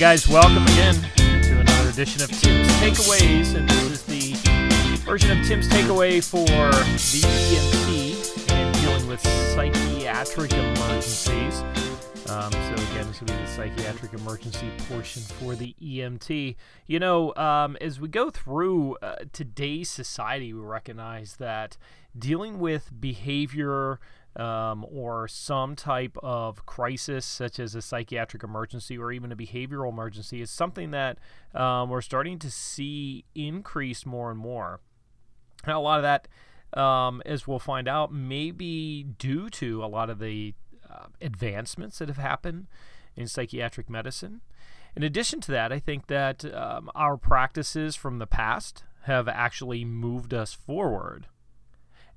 guys, welcome again to another edition of Tim's Takeaways, and this is the version of Tim's Takeaway for the EMT and dealing with psychiatric emergencies. Um, so again, this will be the psychiatric emergency portion for the EMT. You know, um, as we go through uh, today's society, we recognize that dealing with behavior um, or some type of crisis, such as a psychiatric emergency or even a behavioral emergency, is something that um, we're starting to see increase more and more. And a lot of that, um, as we'll find out, may be due to a lot of the uh, advancements that have happened in psychiatric medicine. In addition to that, I think that um, our practices from the past have actually moved us forward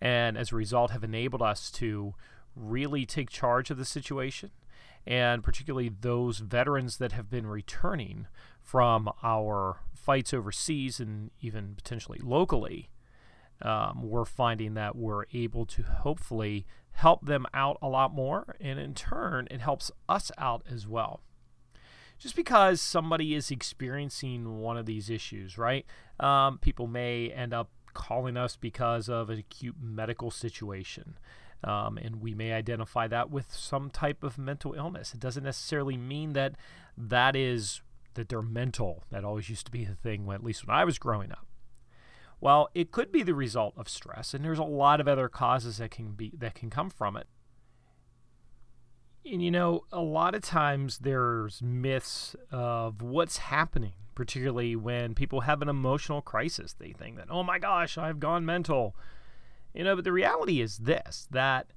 and as a result have enabled us to really take charge of the situation and particularly those veterans that have been returning from our fights overseas and even potentially locally um, we're finding that we're able to hopefully help them out a lot more, and in turn, it helps us out as well. Just because somebody is experiencing one of these issues, right? Um, people may end up calling us because of an acute medical situation. Um, and we may identify that with some type of mental illness. It doesn't necessarily mean that that is that they're mental. That always used to be the thing, when, at least when I was growing up. Well, it could be the result of stress, and there's a lot of other causes that can be that can come from it. And you know, a lot of times there's myths of what's happening, particularly when people have an emotional crisis. They think that, oh my gosh, I've gone mental. You know, but the reality is this that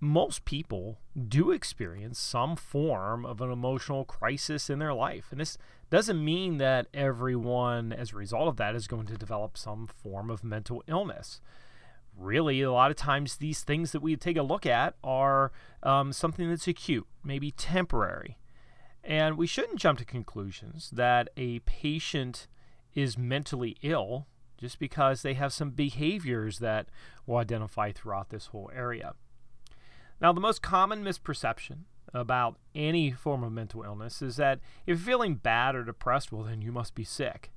most people do experience some form of an emotional crisis in their life. And this doesn't mean that everyone, as a result of that, is going to develop some form of mental illness. Really, a lot of times, these things that we take a look at are um, something that's acute, maybe temporary. And we shouldn't jump to conclusions that a patient is mentally ill just because they have some behaviors that we'll identify throughout this whole area. Now, the most common misperception about any form of mental illness is that if you're feeling bad or depressed, well, then you must be sick.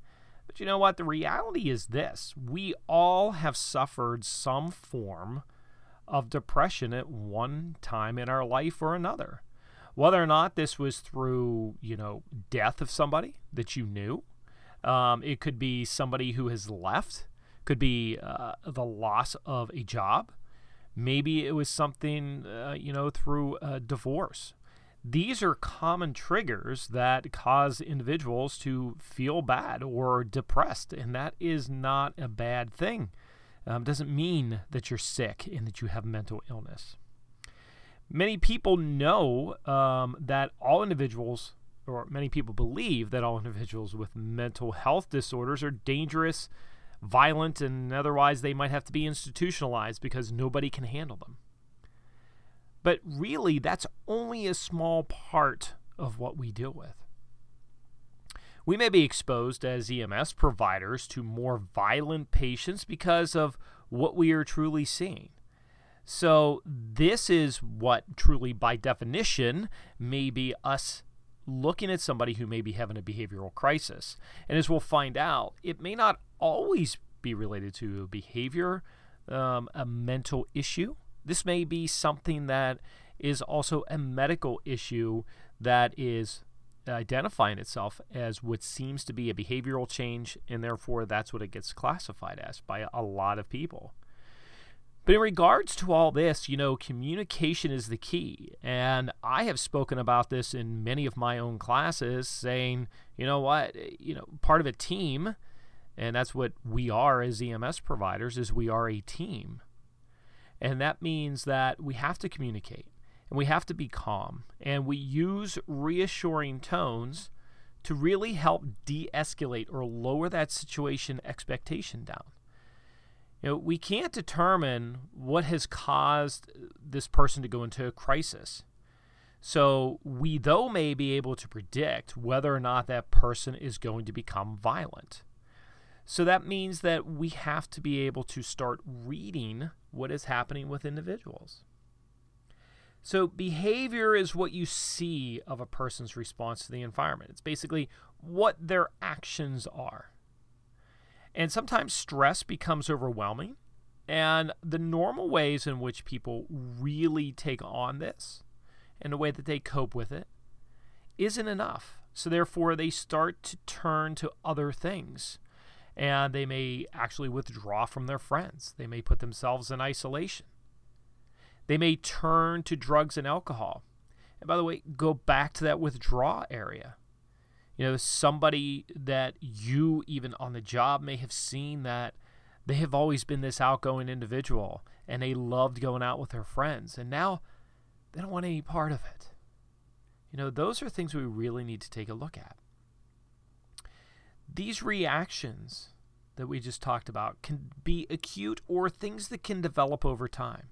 But you know what? The reality is this we all have suffered some form of depression at one time in our life or another. Whether or not this was through, you know, death of somebody that you knew, um, it could be somebody who has left, could be uh, the loss of a job, Maybe it was something, uh, you know, through a divorce. These are common triggers that cause individuals to feel bad or depressed, and that is not a bad thing. Um, doesn't mean that you're sick and that you have mental illness. Many people know um, that all individuals, or many people believe that all individuals with mental health disorders are dangerous violent and otherwise they might have to be institutionalized because nobody can handle them. But really, that's only a small part of what we deal with. We may be exposed as EMS providers to more violent patients because of what we are truly seeing. So, this is what truly, by definition, may be us looking at somebody who may be having a behavioral crisis. And as we'll find out, it may not always be related to behavior, um, a mental issue. This may be something that is also a medical issue that is identifying itself as what seems to be a behavioral change, and therefore that's what it gets classified as by a lot of people. But in regards to all this, you know, communication is the key. And I have spoken about this in many of my own classes, saying, you know what, eh, you know, part of a team, and that's what we are as EMS providers, is we are a team. And that means that we have to communicate and we have to be calm. And we use reassuring tones to really help de escalate or lower that situation expectation down. You know, we can't determine what has caused this person to go into a crisis. So we, though, may be able to predict whether or not that person is going to become violent. So that means that we have to be able to start reading what is happening with individuals. So, behavior is what you see of a person's response to the environment. It's basically what their actions are. And sometimes stress becomes overwhelming. And the normal ways in which people really take on this and the way that they cope with it isn't enough. So, therefore, they start to turn to other things. And they may actually withdraw from their friends, they may put themselves in isolation they may turn to drugs and alcohol. And by the way, go back to that withdraw area. You know, somebody that you, even on the job, may have seen that they have always been this outgoing individual and they loved going out with their friends. And now they don't want any part of it. You know, those are things we really need to take a look at. These reactions that we just talked about can be acute or things that can develop over time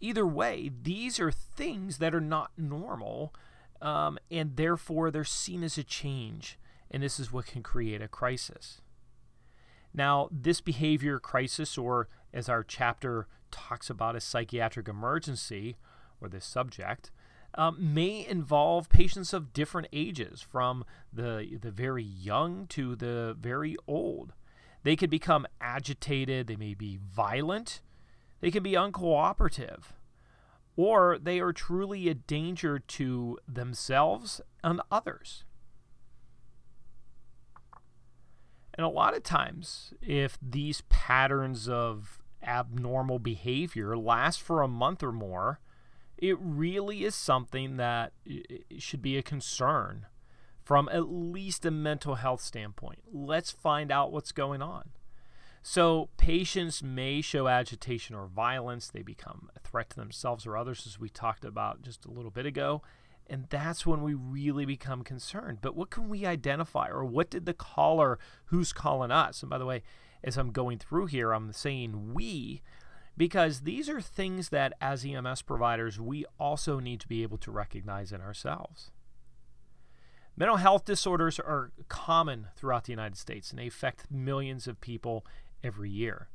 either way, these are things that are not normal, um, and therefore they're seen as a change, and this is what can create a crisis. Now, this behavior crisis, or as our chapter talks about, a psychiatric emergency, or this subject, um, may involve patients of different ages, from the, the very young to the very old. They could become agitated, they may be violent, they can be uncooperative, or they are truly a danger to themselves and others. And a lot of times, if these patterns of abnormal behavior last for a month or more, it really is something that should be a concern from at least a mental health standpoint. Let's find out what's going on. So, patients may show agitation or violence. They become a threat to themselves or others, as we talked about just a little bit ago. And that's when we really become concerned. But what can we identify? Or what did the caller who's calling us? And by the way, as I'm going through here, I'm saying we because these are things that, as EMS providers, we also need to be able to recognize in ourselves. Mental health disorders are common throughout the United States and they affect millions of people every year.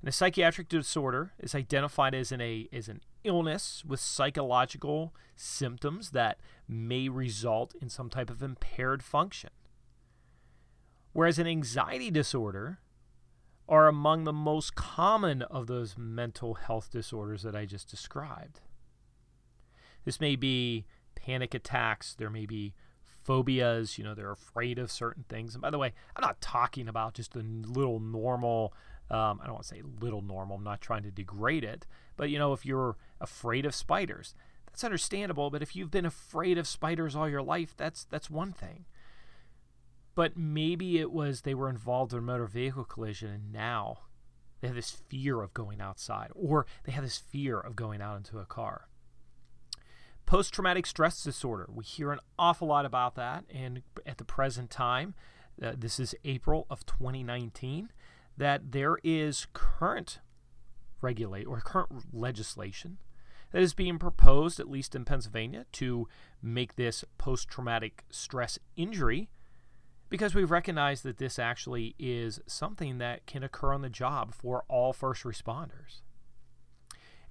And a psychiatric disorder is identified as an, a, as an illness with psychological symptoms that may result in some type of impaired function. Whereas an anxiety disorder are among the most common of those mental health disorders that I just described. This may be panic attacks, there may be phobias, you know, they're afraid of certain things. And by the way, I'm not talking about just the little normal, um, I don't want to say little normal, I'm not trying to degrade it, but you know, if you're afraid of spiders, that's understandable, but if you've been afraid of spiders all your life, that's that's one thing. But maybe it was they were involved in a motor vehicle collision and now they have this fear of going outside or they have this fear of going out into a car. Post traumatic stress disorder. We hear an awful lot about that. And at the present time, uh, this is April of 2019, that there is current regulate or current legislation that is being proposed, at least in Pennsylvania, to make this post traumatic stress injury because we recognize that this actually is something that can occur on the job for all first responders.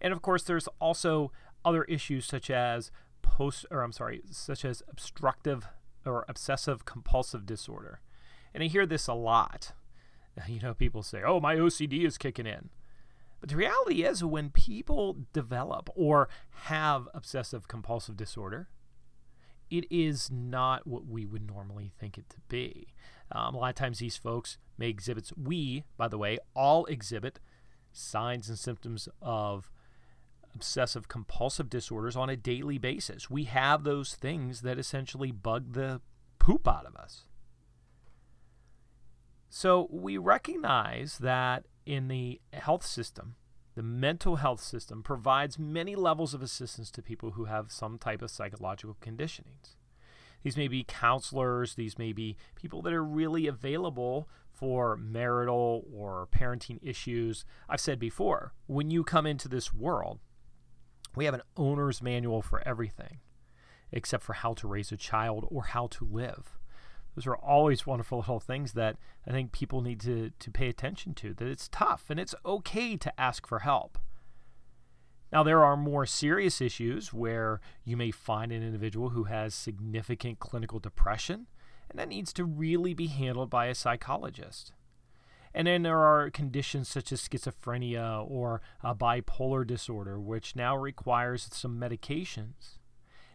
And of course, there's also other issues such as post or I'm sorry, such as obstructive or obsessive compulsive disorder. And I hear this a lot. You know, people say, "Oh, my OCD is kicking in." But the reality is when people develop or have obsessive compulsive disorder, it is not what we would normally think it to be. Um, a lot of times these folks may exhibit, we, by the way, all exhibit signs and symptoms of obsessive compulsive disorders on a daily basis. We have those things that essentially bug the poop out of us. So we recognize that in the health system, the mental health system provides many levels of assistance to people who have some type of psychological conditionings. These may be counselors, these may be people that are really available for marital or parenting issues. I've said before, when you come into this world, we have an owner's manual for everything except for how to raise a child or how to live. Those are always wonderful little things that I think people need to, to pay attention to. That it's tough and it's okay to ask for help. Now, there are more serious issues where you may find an individual who has significant clinical depression, and that needs to really be handled by a psychologist. And then there are conditions such as schizophrenia or a bipolar disorder, which now requires some medications.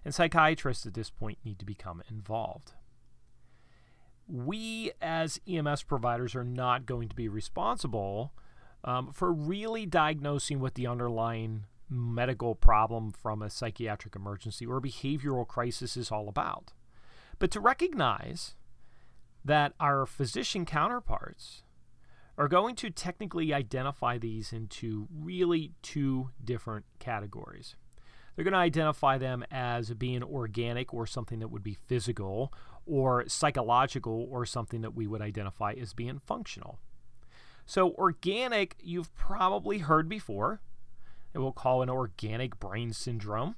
And psychiatrists at this point need to become involved. We, as EMS providers, are not going to be responsible um, for really diagnosing what the underlying medical problem from a psychiatric emergency or behavioral crisis is all about. But to recognize that our physician counterparts are going to technically identify these into really two different categories. They're going to identify them as being organic or something that would be physical, or psychological or something that we would identify as being functional. So, organic, you've probably heard before. It will call an organic brain syndrome,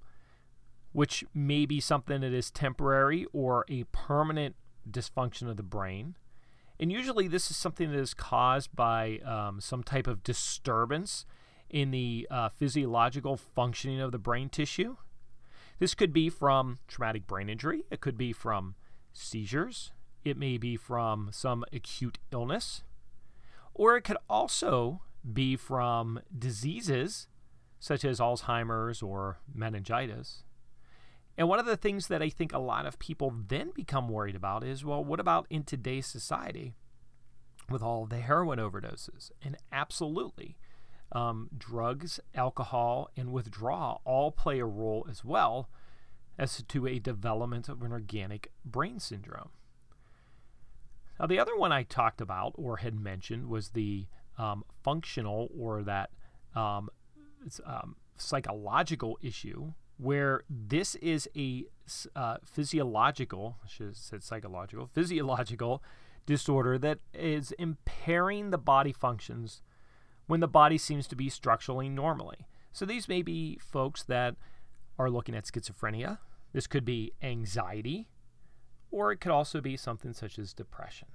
which may be something that is temporary or a permanent dysfunction of the brain. And usually, this is something that is caused by um, some type of disturbance in the uh, physiological functioning of the brain tissue. This could be from traumatic brain injury, it could be from seizures, it may be from some acute illness, or it could also be from diseases such as Alzheimer's or meningitis. And one of the things that I think a lot of people then become worried about is well, what about in today's society with all the heroin overdoses? And absolutely, um, drugs, alcohol, and withdrawal all play a role as well as to a development of an organic brain syndrome. Now, the other one I talked about or had mentioned was the um, functional or that um, um, psychological issue where this is a uh, physiological, I should have said psychological, physiological disorder that is impairing the body functions when the body seems to be structurally normally. So these may be folks that are looking at schizophrenia. This could be anxiety, or it could also be something such as depression.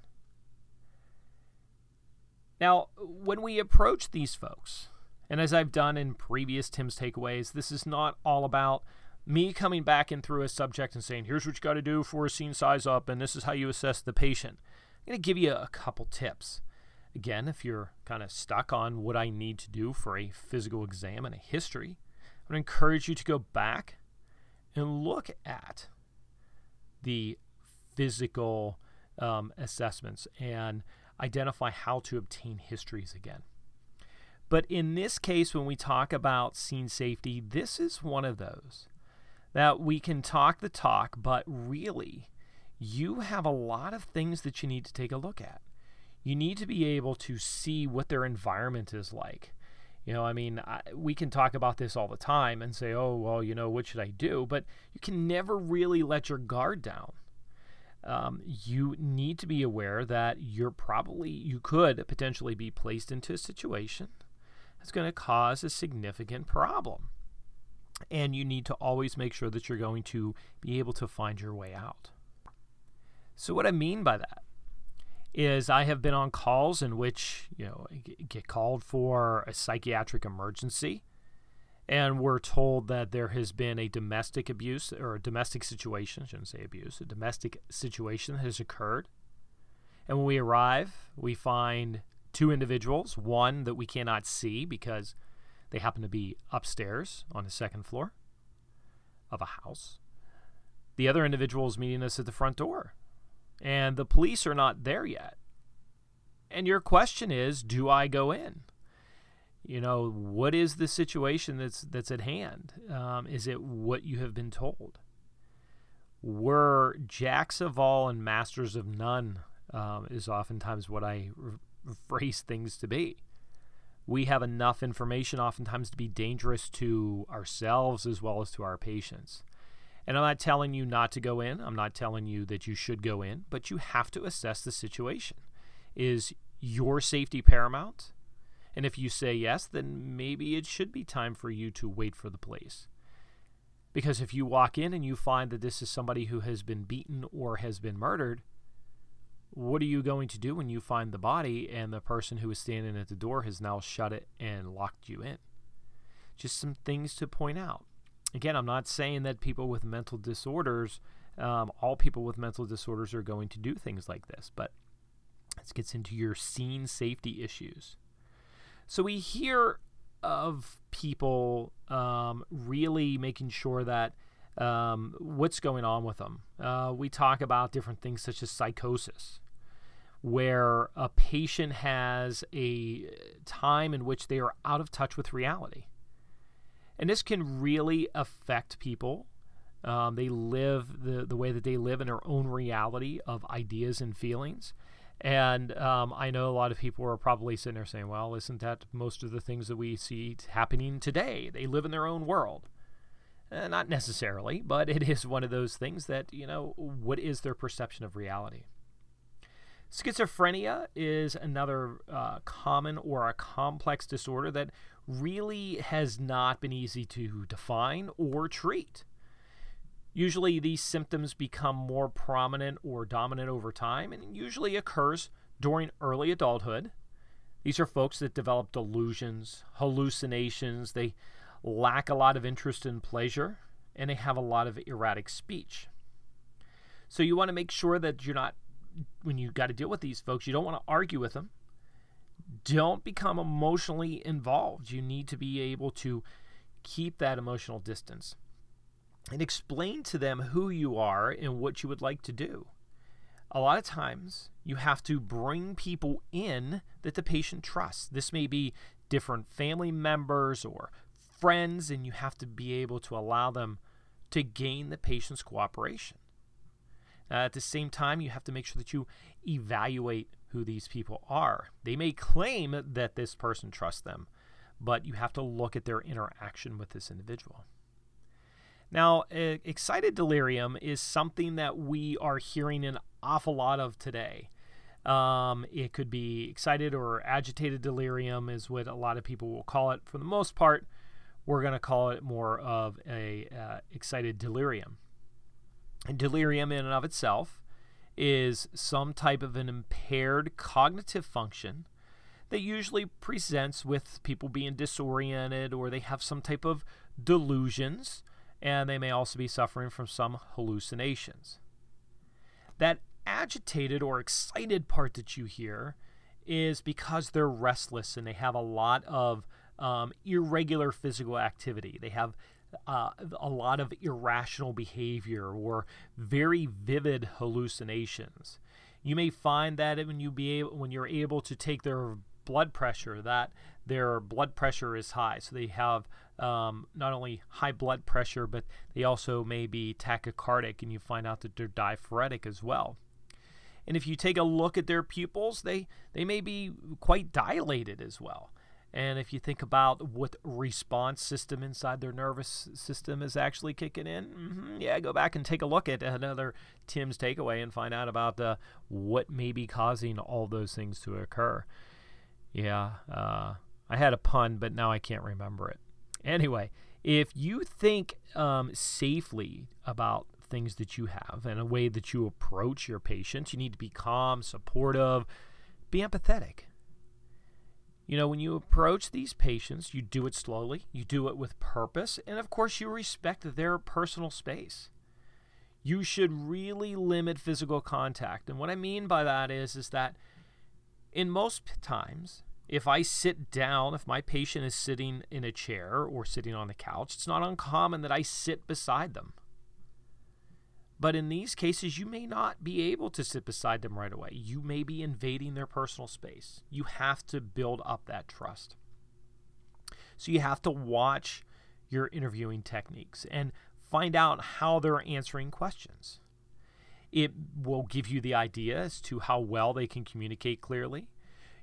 Now, when we approach these folks, and as I've done in previous Tim's Takeaways, this is not all about me coming back in through a subject and saying, here's what you got to do for a scene size up, and this is how you assess the patient. I'm going to give you a couple tips. Again, if you're kind of stuck on what I need to do for a physical exam and a history, I would encourage you to go back and look at the physical um, assessments and identify how to obtain histories again. But in this case, when we talk about scene safety, this is one of those that we can talk the talk, but really, you have a lot of things that you need to take a look at. You need to be able to see what their environment is like. You know, I mean, I, we can talk about this all the time and say, oh, well, you know, what should I do? But you can never really let your guard down. Um, you need to be aware that you're probably, you could potentially be placed into a situation that's going to cause a significant problem. And you need to always make sure that you're going to be able to find your way out. So, what I mean by that is I have been on calls in which, you know, get called for a psychiatric emergency and we're told that there has been a domestic abuse or a domestic situation, I shouldn't say abuse, a domestic situation has occurred. And when we arrive, we find two individuals, one that we cannot see because they happen to be upstairs on the second floor of a house. The other individual is meeting us at the front door and the police are not there yet. And your question is, do I go in? You know, what is the situation that's that's at hand? Um, is it what you have been told? We're jacks of all and masters of none um, is oftentimes what I phrase things to be. We have enough information oftentimes to be dangerous to ourselves as well as to our patients. And I'm not telling you not to go in. I'm not telling you that you should go in, but you have to assess the situation. Is your safety paramount? And if you say yes, then maybe it should be time for you to wait for the police. Because if you walk in and you find that this is somebody who has been beaten or has been murdered, what are you going to do when you find the body and the person who is standing at the door has now shut it and locked you in? just some things to point out. Again, I'm not saying that people with mental disorders, um, all people with mental disorders are going to do things like this, but this gets into your scene safety issues. So we hear of people um, really making sure that um, what's going on with them. Uh, we talk about different things such as psychosis, where a patient has a time in which they are out of touch with reality. And this can really affect people. Um, they live the, the way that they live in their own reality of ideas and feelings. And um, I know a lot of people are probably sitting there saying, well, isn't that most of the things that we see happening today? They live in their own world. Uh, not necessarily, but it is one of those things that, you know, what is their perception of reality? Schizophrenia is another uh, common or a complex disorder that really has not been easy to define or treat. Usually, these symptoms become more prominent or dominant over time and usually occurs during early adulthood. These are folks that develop delusions, hallucinations, they lack a lot of interest in pleasure, and they have a lot of erratic speech. So, you want to make sure that you're not, when you got to deal with these folks, you don't want to argue with them. Don't become emotionally involved. You need to be able to keep that emotional distance and explain to them who you are and what you would like to do. A lot of times, you have to bring people in that the patient trusts. This may be different family members or friends, and you have to be able to allow them to gain the patient's cooperation. Uh, at the same time, you have to make sure that you evaluate who these people are. They may claim that this person trusts them, but you have to look at their interaction with this individual. Now, excited delirium is something that we are hearing an awful lot of today. Um, it could be excited or agitated delirium, is what a lot of people will call it. For the most part, we're going to call it more of a uh, excited delirium. Delirium, in and of itself, is some type of an impaired cognitive function that usually presents with people being disoriented or they have some type of delusions and they may also be suffering from some hallucinations. That agitated or excited part that you hear is because they're restless and they have a lot of um, irregular physical activity. They have uh, a lot of irrational behavior or very vivid hallucinations. You may find that when you be able, when you're able to take their blood pressure, that their blood pressure is high. So they have um, not only high blood pressure, but they also may be tachycardic, and you find out that they're diaphoretic as well. And if you take a look at their pupils, they, they may be quite dilated as well. And if you think about what response system inside their nervous system is actually kicking in, mm-hmm, yeah, go back and take a look at another Tim's takeaway and find out about uh, what may be causing all those things to occur. Yeah, uh, I had a pun, but now I can't remember it. Anyway, if you think um, safely about things that you have and a way that you approach your patients, you need to be calm, supportive, be empathetic. You know, when you approach these patients, you do it slowly, you do it with purpose, and of course, you respect their personal space. You should really limit physical contact. And what I mean by that is, is that in most times, if I sit down, if my patient is sitting in a chair or sitting on the couch, it's not uncommon that I sit beside them. But in these cases, you may not be able to sit beside them right away. You may be invading their personal space. You have to build up that trust. So you have to watch your interviewing techniques and find out how they're answering questions. It will give you the idea as to how well they can communicate clearly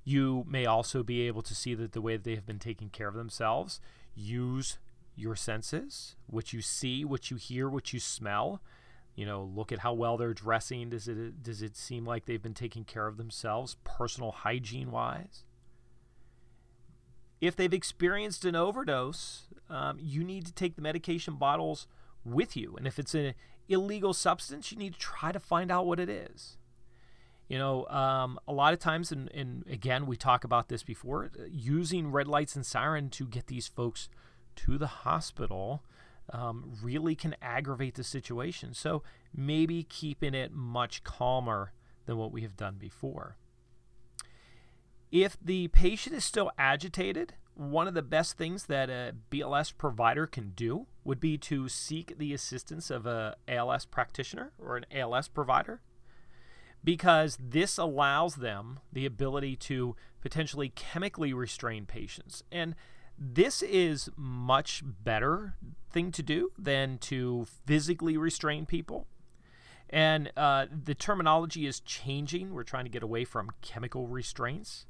you may also be able to see that the way that they have been taking care of themselves. Use your senses, what you see, what you hear, what you smell. You know, look at how well they're dressing. Does it does it seem like they've been taking care of themselves, personal hygiene wise? If they've experienced an overdose, um, you need to take the medication bottles with you. And if it's an illegal substance, you need to try to find out what it is. You know, um, a lot of times, and, and again, we talk about this before, using red lights and siren to get these folks to the hospital um, really can aggravate the situation. So maybe keeping it much calmer than what we have done before. If the patient is still agitated, one of the best things that a BLS provider can do would be to seek the assistance of a ALS practitioner or an ALS provider because this allows them the ability to potentially chemically restrain patients. And this is much better thing to do than to physically restrain people. And uh, the terminology is changing. We're trying to get away from chemical restraints.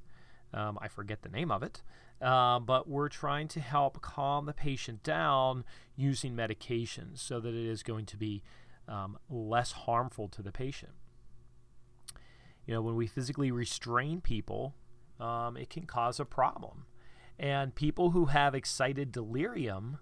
Um, I forget the name of it. Uh, but we're trying to help calm the patient down using medications so that it is going to be um, less harmful to the patient. You know, when we physically restrain people, um, it can cause a problem. And people who have excited delirium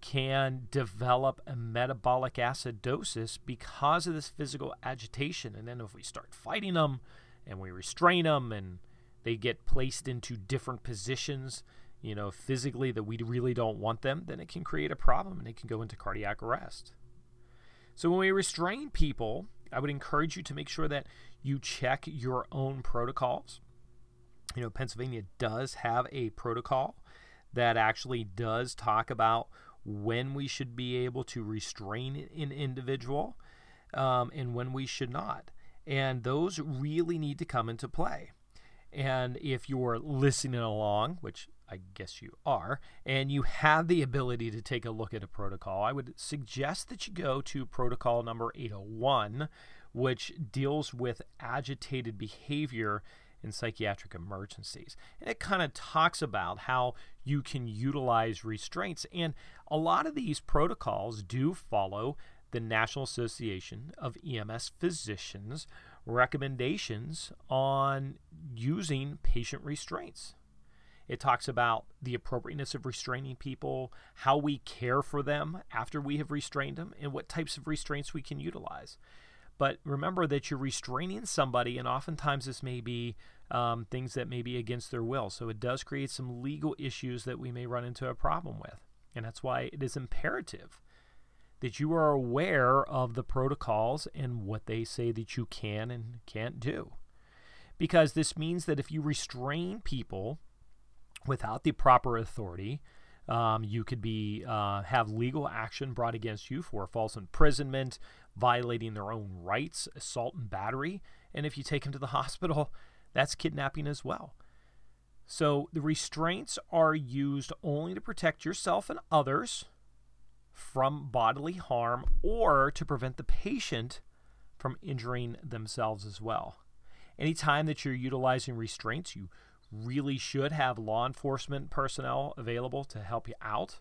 can develop a metabolic acidosis because of this physical agitation. And then if we start fighting them and we restrain them and they get placed into different positions, you know, physically that we really don't want them, then it can create a problem and it can go into cardiac arrest. So when we restrain people, I would encourage you to make sure that you check your own protocols you know, Pennsylvania does have a protocol that actually does talk about when we should be able to restrain an individual um, and when we should not. And those really need to come into play. And if you're listening along, which I guess you are, and you have the ability to take a look at a protocol, I would suggest that you go to protocol number 801, which deals with agitated behavior in psychiatric emergencies. And it kind of talks about how you can utilize restraints. And a lot of these protocols do follow the National Association of EMS Physicians recommendations on using patient restraints. It talks about the appropriateness of restraining people, how we care for them after we have restrained them, and what types of restraints we can utilize. But remember that you're restraining somebody, and oftentimes this may be um, things that may be against their will. So it does create some legal issues that we may run into a problem with. And that's why it is imperative that you are aware of the protocols and what they say that you can and can't do. Because this means that if you restrain people without the proper authority, um, you could be uh, have legal action brought against you for false imprisonment, violating their own rights, assault and battery. And if you take them to the hospital, that's kidnapping as well. So the restraints are used only to protect yourself and others from bodily harm or to prevent the patient from injuring themselves as well. Anytime that you're utilizing restraints, you really should have law enforcement personnel available to help you out.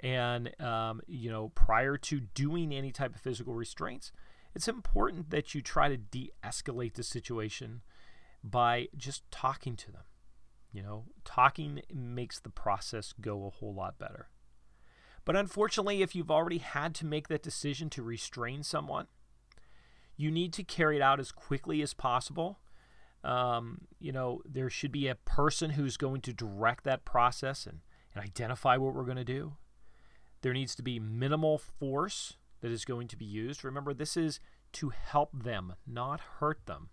And, um, you know, prior to doing any type of physical restraints, it's important that you try to de escalate the situation by just talking to them. You know, talking makes the process go a whole lot better. But unfortunately, if you've already had to make that decision to restrain someone, you need to carry it out as quickly as possible um, you know, there should be a person who's going to direct that process and, and identify what we're going to do. There needs to be minimal force that is going to be used. Remember, this is to help them, not hurt them.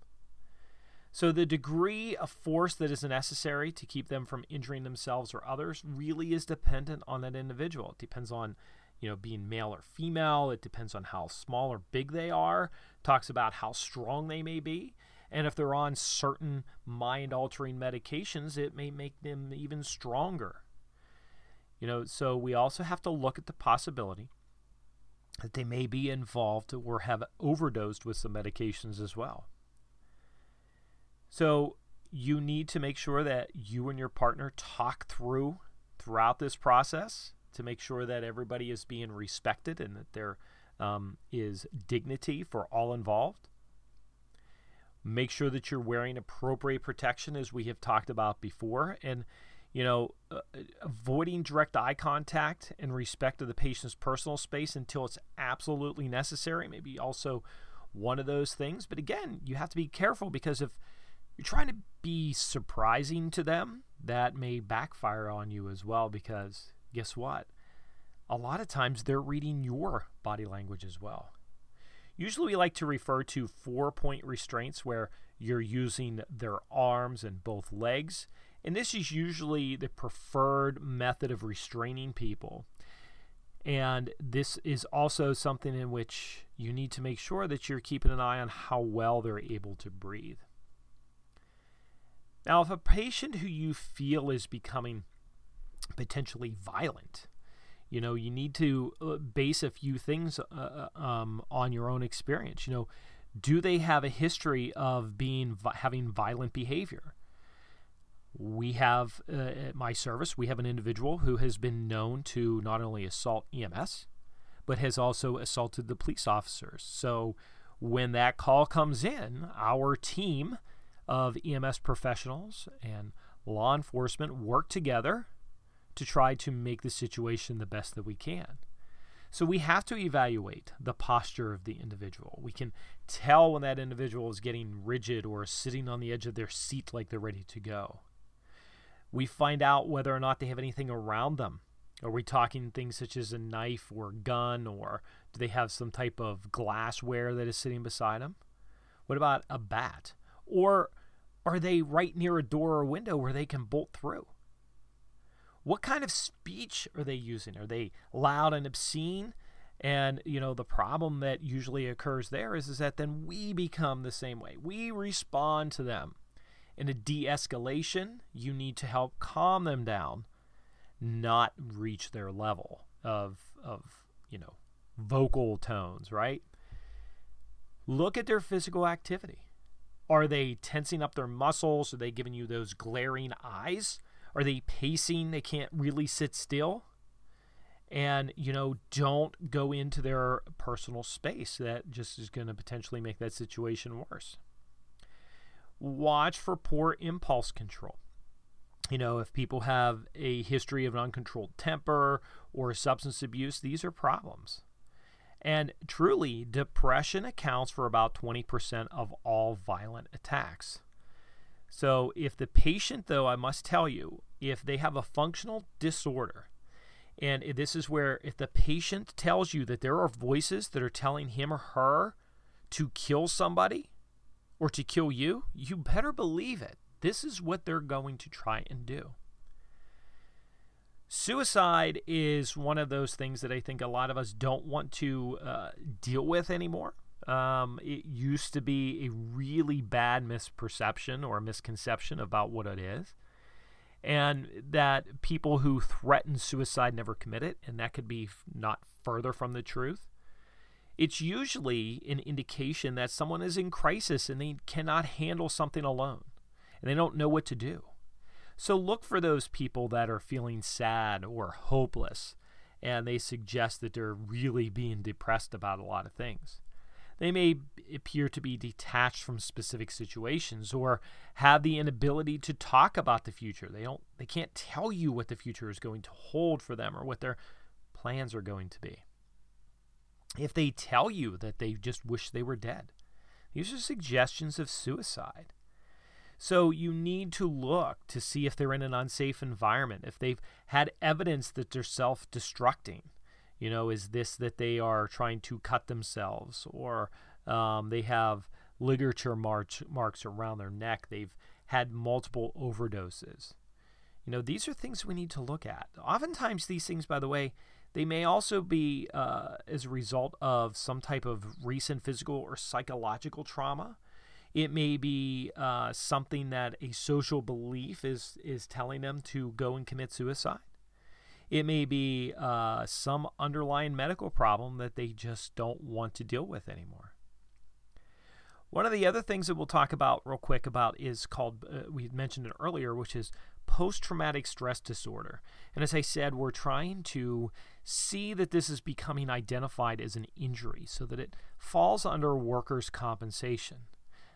So, the degree of force that is necessary to keep them from injuring themselves or others really is dependent on that individual. It depends on, you know, being male or female. It depends on how small or big they are. Talks about how strong they may be. And if they're on certain mind altering medications, it may make them even stronger. You know, so we also have to look at the possibility that they may be involved or have overdosed with some medications as well. So you need to make sure that you and your partner talk through throughout this process to make sure that everybody is being respected and that there um, is dignity for all involved. Make sure that you're wearing appropriate protection, as we have talked about before. And, you know, uh, avoiding direct eye contact and respect of the patient's personal space until it's absolutely necessary. Maybe also one of those things. But again, you have to be careful because if you're trying to be surprising to them, that may backfire on you as well because guess what? A lot of times they're reading your body language as well. Usually, we like to refer to four point restraints where you're using their arms and both legs. And this is usually the preferred method of restraining people. And this is also something in which you need to make sure that you're keeping an eye on how well they're able to breathe. Now, if a patient who you feel is becoming potentially violent, you know, you need to uh, base a few things uh, uh, um, on your own experience. You know, do they have a history of being having violent behavior? We have uh, at my service, we have an individual who has been known to not only assault EMS, but has also assaulted the police officers. So when that call comes in, our team of EMS professionals and law enforcement work together to try to make the situation the best that we can. So we have to evaluate the posture of the individual. We can tell when that individual is getting rigid or sitting on the edge of their seat like they're ready to go. We find out whether or not they have anything around them. Are we talking things such as a knife or gun, or do they have some type of glassware that is sitting beside them? What about a bat? Or are they right near a door or window where they can bolt through? What kind of speech are they using? Are they loud and obscene? And you know the problem that usually occurs there is, is that then we become the same way. We respond to them in a de escalation, you need to help calm them down, not reach their level of, of you know, vocal tones, right? Look at their physical activity. Are they tensing up their muscles? Are they giving you those glaring eyes? Are they pacing? They can't really sit still. And, you know, don't go into their personal space. That just is going to potentially make that situation worse watch for poor impulse control. You know, if people have a history of an uncontrolled temper or substance abuse, these are problems. And truly, depression accounts for about 20% of all violent attacks. So, if the patient, though, I must tell you, if they have a functional disorder, and this is where if the patient tells you that there are voices that are telling him or her to kill somebody, or to kill you, you better believe it. This is what they're going to try and do. Suicide is one of those things that I think a lot of us don't want to uh, deal with anymore. Um, it used to be a really bad misperception or misconception about what it is. And that people who threaten suicide never commit it, and that could be not further from the truth it's usually an indication that someone is in crisis and they cannot handle something alone and they don't know what to do. So look for those people that are feeling sad or hopeless and they suggest that they're really being depressed about a lot of things. They may appear to be detached from specific situations or have the inability to talk about the future. They don't they can't tell you what the future is going to hold for them or what their plans are going to be if they tell you that they just wish they were dead. These are suggestions of suicide. So you need to look to see if they're in an unsafe environment, if they've had evidence that they're self destructing. You know, is this that they are trying to cut themselves or um, they have ligature march, marks around their neck? They've had multiple overdoses. You know, these are things we need to look at. Oftentimes, these things, by the way, they may also be uh, as a result of some type of recent physical or psychological trauma. It may be uh, something that a social belief is is telling them to go and commit suicide. It may be uh, some underlying medical problem that they just don't want to deal with anymore. One of the other things that we'll talk about real quick about is called uh, we mentioned it earlier, which is post traumatic stress disorder. And as I said, we're trying to see that this is becoming identified as an injury so that it falls under workers' compensation.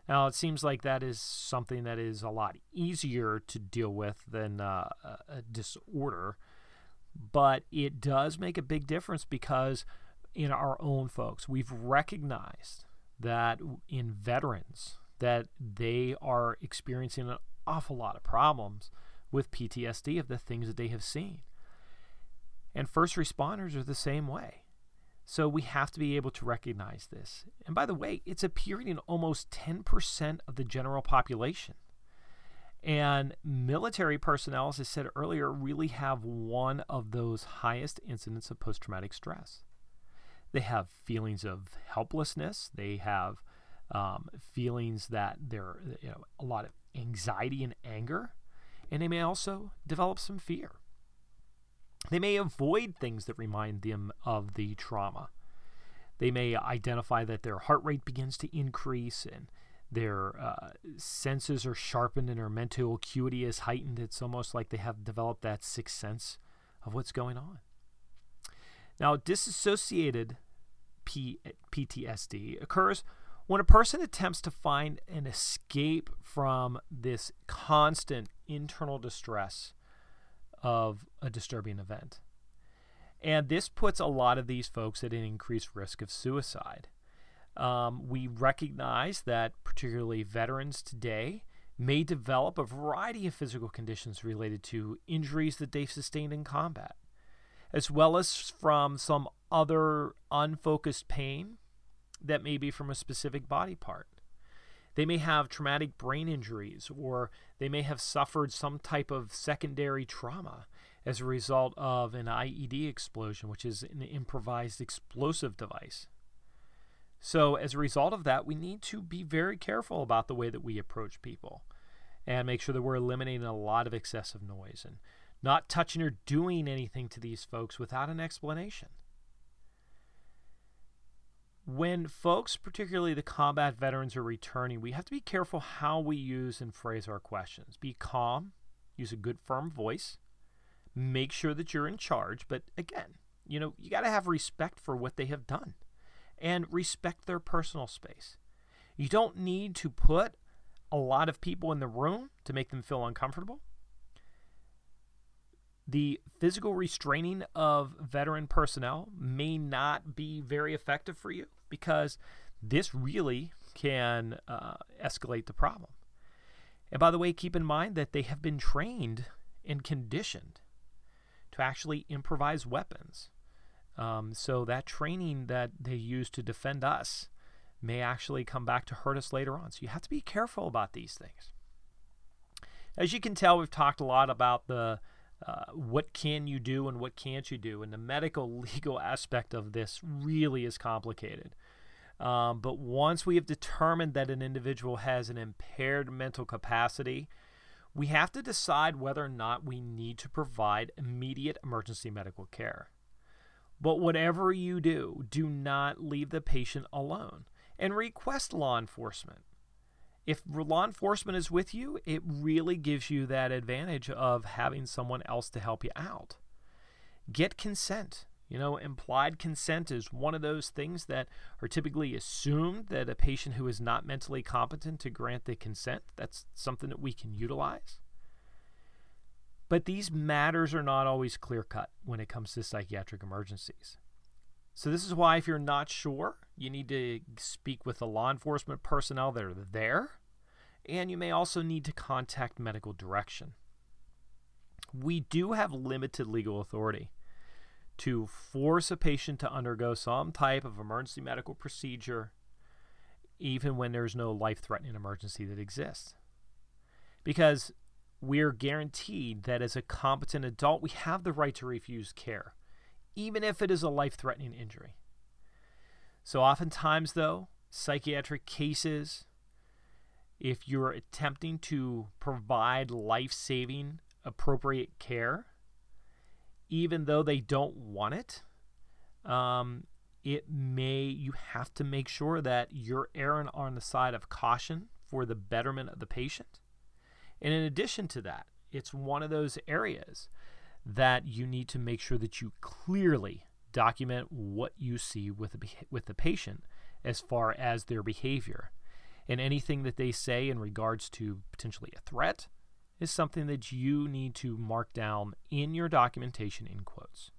Now, it seems like that is something that is a lot easier to deal with than uh, a disorder, but it does make a big difference because in our own folks, we've recognized that in veterans that they are experiencing an awful lot of problems with PTSD of the things that they have seen. And first responders are the same way. So we have to be able to recognize this. And by the way, it's appearing in almost 10% of the general population. And military personnel, as I said earlier, really have one of those highest incidents of post traumatic stress. They have feelings of helplessness. They have um, feelings that they're, you know, a lot of anxiety and anger. And they may also develop some fear. They may avoid things that remind them of the trauma. They may identify that their heart rate begins to increase and their uh, senses are sharpened and their mental acuity is heightened. It's almost like they have developed that sixth sense of what's going on. Now, disassociated P- PTSD occurs when a person attempts to find an escape from this constant internal distress of a disturbing event. And this puts a lot of these folks at an increased risk of suicide. Um, we recognize that particularly veterans today may develop a variety of physical conditions related to injuries that they've sustained in combat, as well as from some other unfocused pain that may be from a specific body part. They may have traumatic brain injuries, or they may have suffered some type of secondary trauma as a result of an IED explosion, which is an improvised explosive device. So, as a result of that, we need to be very careful about the way that we approach people and make sure that we're eliminating a lot of excessive noise and not touching or doing anything to these folks without an explanation when folks, particularly the combat veterans, are returning, we have to be careful how we use and phrase our questions. Be calm, use a good, firm voice, make sure that you're in charge. But again, you know, you got to have respect for what they have done and respect their personal space. You don't need to put a lot of people in the room to make them feel uncomfortable. The physical restraining of veteran personnel may not be very effective for you because this really can uh, escalate the problem. And by the way, keep in mind that they have been trained and conditioned to actually improvise weapons. Um, so that training that they use to defend us may actually come back to hurt us later on. So you have to be careful about these things. As you can tell, we've talked a lot about the uh, what can you do and what can't you do, and the medical legal aspect of this really is complicated. Um, but once we have determined that an individual has an impaired mental capacity, we have to decide whether or not we need to provide immediate emergency medical care. But whatever you do, do not leave the patient alone and request law enforcement. If law enforcement is with you, it really gives you that advantage of having someone else to help you out. Get consent. You know, implied consent is one of those things that are typically assumed that a patient who is not mentally competent to grant the consent, that's something that we can utilize. But these matters are not always clear cut when it comes to psychiatric emergencies. So, this is why, if you're not sure, you need to speak with the law enforcement personnel that are there, and you may also need to contact medical direction. We do have limited legal authority to force a patient to undergo some type of emergency medical procedure, even when there's no life threatening emergency that exists. Because we're guaranteed that as a competent adult, we have the right to refuse care, even if it is a life threatening injury. So, oftentimes, though, psychiatric cases, if you're attempting to provide life saving appropriate care, even though they don't want it, um, it may you have to make sure that you're erring on the side of caution for the betterment of the patient. And in addition to that, it's one of those areas that you need to make sure that you clearly document what you see with the, with the patient as far as their behavior and anything that they say in regards to potentially a threat is something that you need to mark down in your documentation in quotes.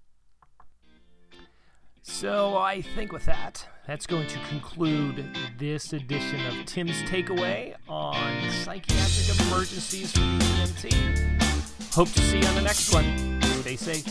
So I think with that, that's going to conclude this edition of Tim's Takeaway on psychiatric emergencies for the EMT. Hope to see you on the next one. Stay safe.